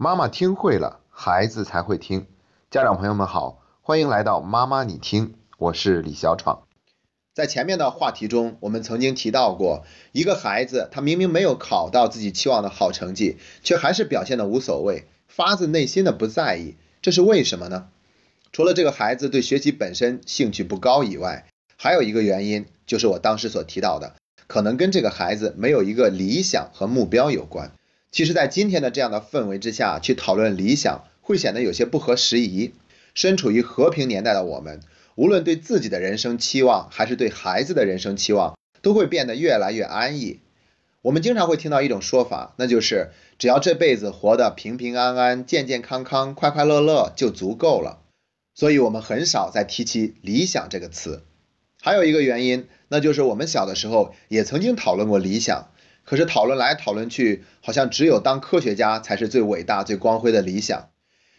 妈妈听会了，孩子才会听。家长朋友们好，欢迎来到妈妈你听，我是李小闯。在前面的话题中，我们曾经提到过，一个孩子他明明没有考到自己期望的好成绩，却还是表现的无所谓，发自内心的不在意，这是为什么呢？除了这个孩子对学习本身兴趣不高以外，还有一个原因就是我当时所提到的，可能跟这个孩子没有一个理想和目标有关。其实，在今天的这样的氛围之下去讨论理想，会显得有些不合时宜。身处于和平年代的我们，无论对自己的人生期望，还是对孩子的人生期望，都会变得越来越安逸。我们经常会听到一种说法，那就是只要这辈子活得平平安安、健健康康、快快乐乐就足够了。所以，我们很少再提起理想这个词。还有一个原因，那就是我们小的时候也曾经讨论过理想，可是讨论来讨论去，好像只有当科学家才是最伟大、最光辉的理想。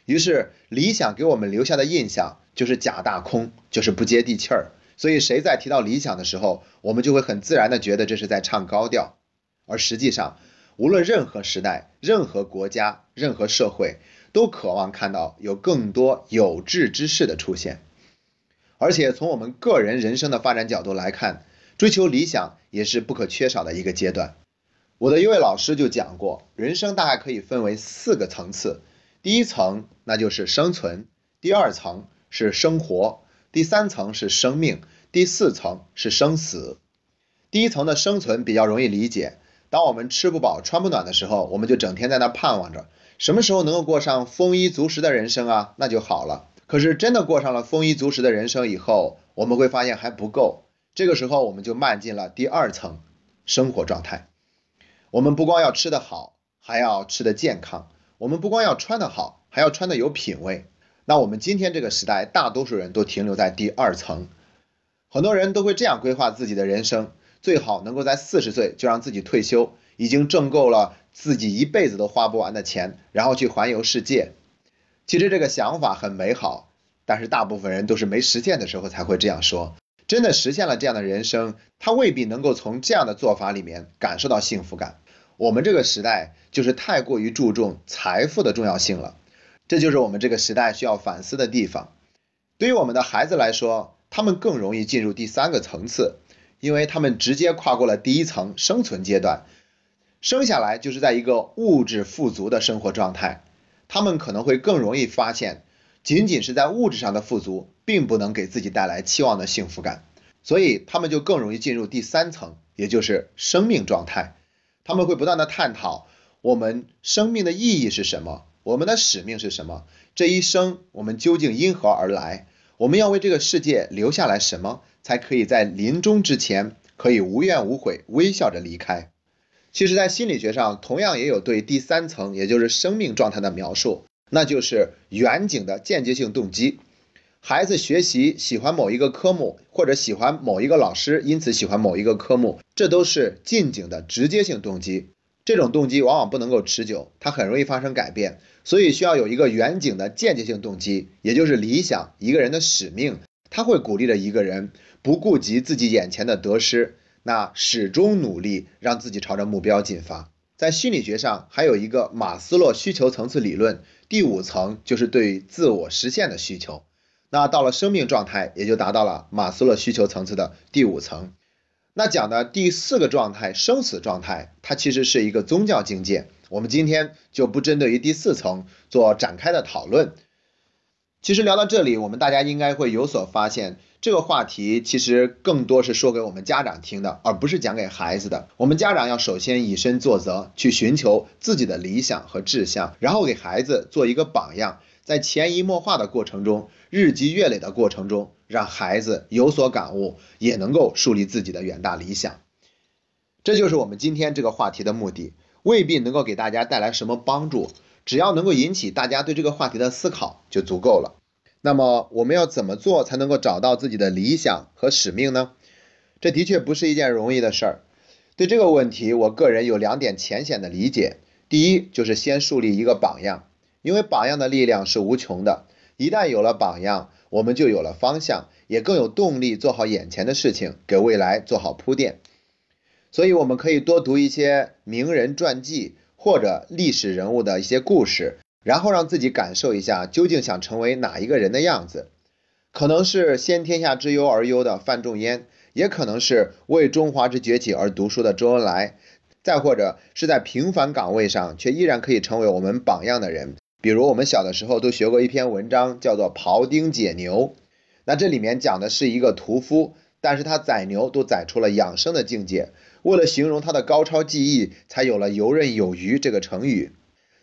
于是，理想给我们留下的印象就是假大空，就是不接地气儿。所以，谁在提到理想的时候，我们就会很自然的觉得这是在唱高调。而实际上，无论任何时代、任何国家、任何社会，都渴望看到有更多有志之士的出现。而且从我们个人人生的发展角度来看，追求理想也是不可缺少的一个阶段。我的一位老师就讲过，人生大概可以分为四个层次，第一层那就是生存，第二层是生活，第三层是生命，第四层是生死。第一层的生存比较容易理解，当我们吃不饱穿不暖的时候，我们就整天在那盼望着什么时候能够过上丰衣足食的人生啊，那就好了。可是真的过上了丰衣足食的人生以后，我们会发现还不够。这个时候，我们就迈进了第二层生活状态。我们不光要吃得好，还要吃得健康；我们不光要穿得好，还要穿得有品位。那我们今天这个时代，大多数人都停留在第二层。很多人都会这样规划自己的人生：最好能够在四十岁就让自己退休，已经挣够了自己一辈子都花不完的钱，然后去环游世界。其实这个想法很美好，但是大部分人都是没实现的时候才会这样说。真的实现了这样的人生，他未必能够从这样的做法里面感受到幸福感。我们这个时代就是太过于注重财富的重要性了，这就是我们这个时代需要反思的地方。对于我们的孩子来说，他们更容易进入第三个层次，因为他们直接跨过了第一层生存阶段，生下来就是在一个物质富足的生活状态。他们可能会更容易发现，仅仅是在物质上的富足，并不能给自己带来期望的幸福感，所以他们就更容易进入第三层，也就是生命状态。他们会不断的探讨我们生命的意义是什么，我们的使命是什么，这一生我们究竟因何而来，我们要为这个世界留下来什么，才可以在临终之前可以无怨无悔，微笑着离开。其实，在心理学上，同样也有对第三层，也就是生命状态的描述，那就是远景的间接性动机。孩子学习喜欢某一个科目，或者喜欢某一个老师，因此喜欢某一个科目，这都是近景的直接性动机。这种动机往往不能够持久，它很容易发生改变，所以需要有一个远景的间接性动机，也就是理想，一个人的使命，他会鼓励着一个人不顾及自己眼前的得失。那始终努力让自己朝着目标进发。在心理学上，还有一个马斯洛需求层次理论，第五层就是对于自我实现的需求。那到了生命状态，也就达到了马斯洛需求层次的第五层。那讲的第四个状态，生死状态，它其实是一个宗教境界。我们今天就不针对于第四层做展开的讨论。其实聊到这里，我们大家应该会有所发现。这个话题其实更多是说给我们家长听的，而不是讲给孩子的。我们家长要首先以身作则，去寻求自己的理想和志向，然后给孩子做一个榜样，在潜移默化的过程中，日积月累的过程中，让孩子有所感悟，也能够树立自己的远大理想。这就是我们今天这个话题的目的，未必能够给大家带来什么帮助，只要能够引起大家对这个话题的思考就足够了。那么我们要怎么做才能够找到自己的理想和使命呢？这的确不是一件容易的事儿。对这个问题，我个人有两点浅显的理解。第一，就是先树立一个榜样，因为榜样的力量是无穷的。一旦有了榜样，我们就有了方向，也更有动力做好眼前的事情，给未来做好铺垫。所以，我们可以多读一些名人传记或者历史人物的一些故事。然后让自己感受一下究竟想成为哪一个人的样子。可能是先天下之忧而忧的范仲淹，也可能是为中华之崛起而读书的周恩来，再或者是在平凡岗位上却依然可以成为我们榜样的人。比如我们小的时候都学过一篇文章，叫做《庖丁解牛》。那这里面讲的是一个屠夫，但是他宰牛都宰出了养生的境界。为了形容他的高超技艺，才有了游刃有余这个成语。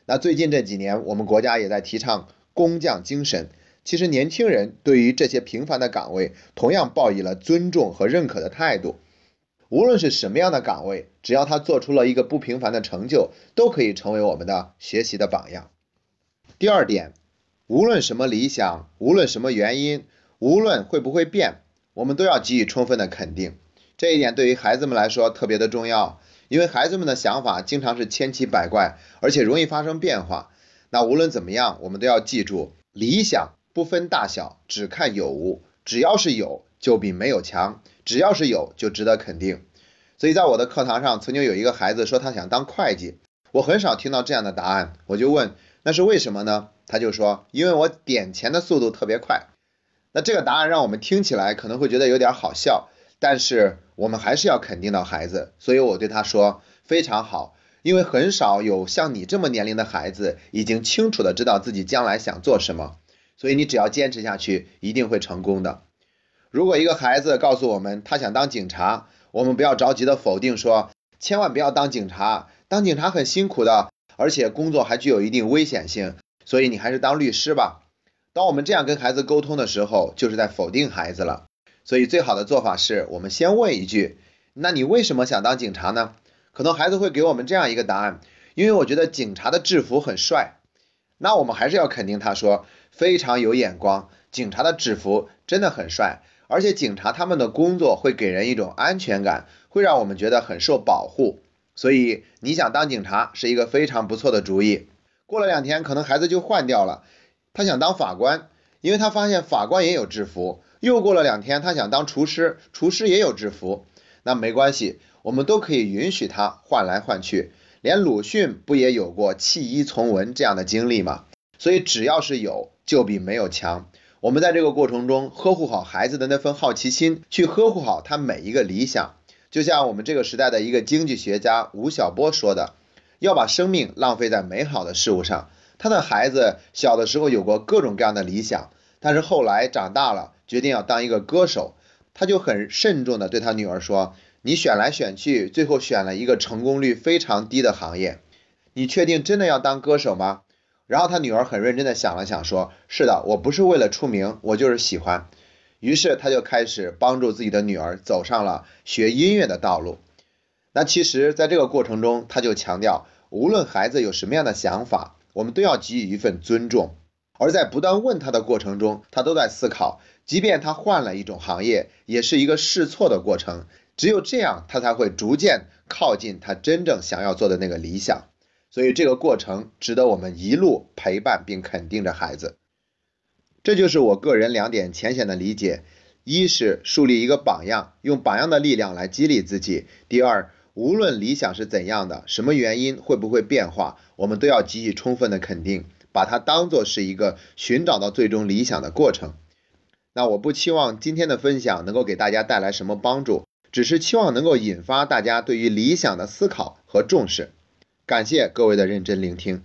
那最近这几年，我们国家也在提倡工匠精神。其实年轻人对于这些平凡的岗位，同样抱以了尊重和认可的态度。无论是什么样的岗位，只要他做出了一个不平凡的成就，都可以成为我们的学习的榜样。第二点，无论什么理想，无论什么原因，无论会不会变，我们都要给予充分的肯定。这一点对于孩子们来说特别的重要，因为孩子们的想法经常是千奇百怪，而且容易发生变化。那无论怎么样，我们都要记住理想。不分大小，只看有无。只要是有，就比没有强；只要是有，就值得肯定。所以在我的课堂上，曾经有一个孩子说他想当会计，我很少听到这样的答案。我就问，那是为什么呢？他就说，因为我点钱的速度特别快。那这个答案让我们听起来可能会觉得有点好笑，但是我们还是要肯定到孩子。所以我对他说，非常好，因为很少有像你这么年龄的孩子，已经清楚的知道自己将来想做什么。所以你只要坚持下去，一定会成功的。如果一个孩子告诉我们他想当警察，我们不要着急的否定说，千万不要当警察，当警察很辛苦的，而且工作还具有一定危险性，所以你还是当律师吧。当我们这样跟孩子沟通的时候，就是在否定孩子了。所以最好的做法是我们先问一句，那你为什么想当警察呢？可能孩子会给我们这样一个答案，因为我觉得警察的制服很帅。那我们还是要肯定他说。非常有眼光，警察的制服真的很帅，而且警察他们的工作会给人一种安全感，会让我们觉得很受保护。所以你想当警察是一个非常不错的主意。过了两天，可能孩子就换掉了，他想当法官，因为他发现法官也有制服。又过了两天，他想当厨师，厨师也有制服。那没关系，我们都可以允许他换来换去。连鲁迅不也有过弃医从文这样的经历吗？所以只要是有。就比没有强。我们在这个过程中呵护好孩子的那份好奇心，去呵护好他每一个理想。就像我们这个时代的一个经济学家吴晓波说的：“要把生命浪费在美好的事物上。”他的孩子小的时候有过各种各样的理想，但是后来长大了，决定要当一个歌手，他就很慎重的对他女儿说：“你选来选去，最后选了一个成功率非常低的行业，你确定真的要当歌手吗？”然后他女儿很认真的想了想，说：“是的，我不是为了出名，我就是喜欢。”于是他就开始帮助自己的女儿走上了学音乐的道路。那其实，在这个过程中，他就强调，无论孩子有什么样的想法，我们都要给予一份尊重。而在不断问他的过程中，他都在思考，即便他换了一种行业，也是一个试错的过程。只有这样，他才会逐渐靠近他真正想要做的那个理想。所以这个过程值得我们一路陪伴并肯定着孩子，这就是我个人两点浅显的理解：一是树立一个榜样，用榜样的力量来激励自己；第二，无论理想是怎样的，什么原因会不会变化，我们都要给予充分的肯定，把它当做是一个寻找到最终理想的过程。那我不期望今天的分享能够给大家带来什么帮助，只是期望能够引发大家对于理想的思考和重视。感谢各位的认真聆听。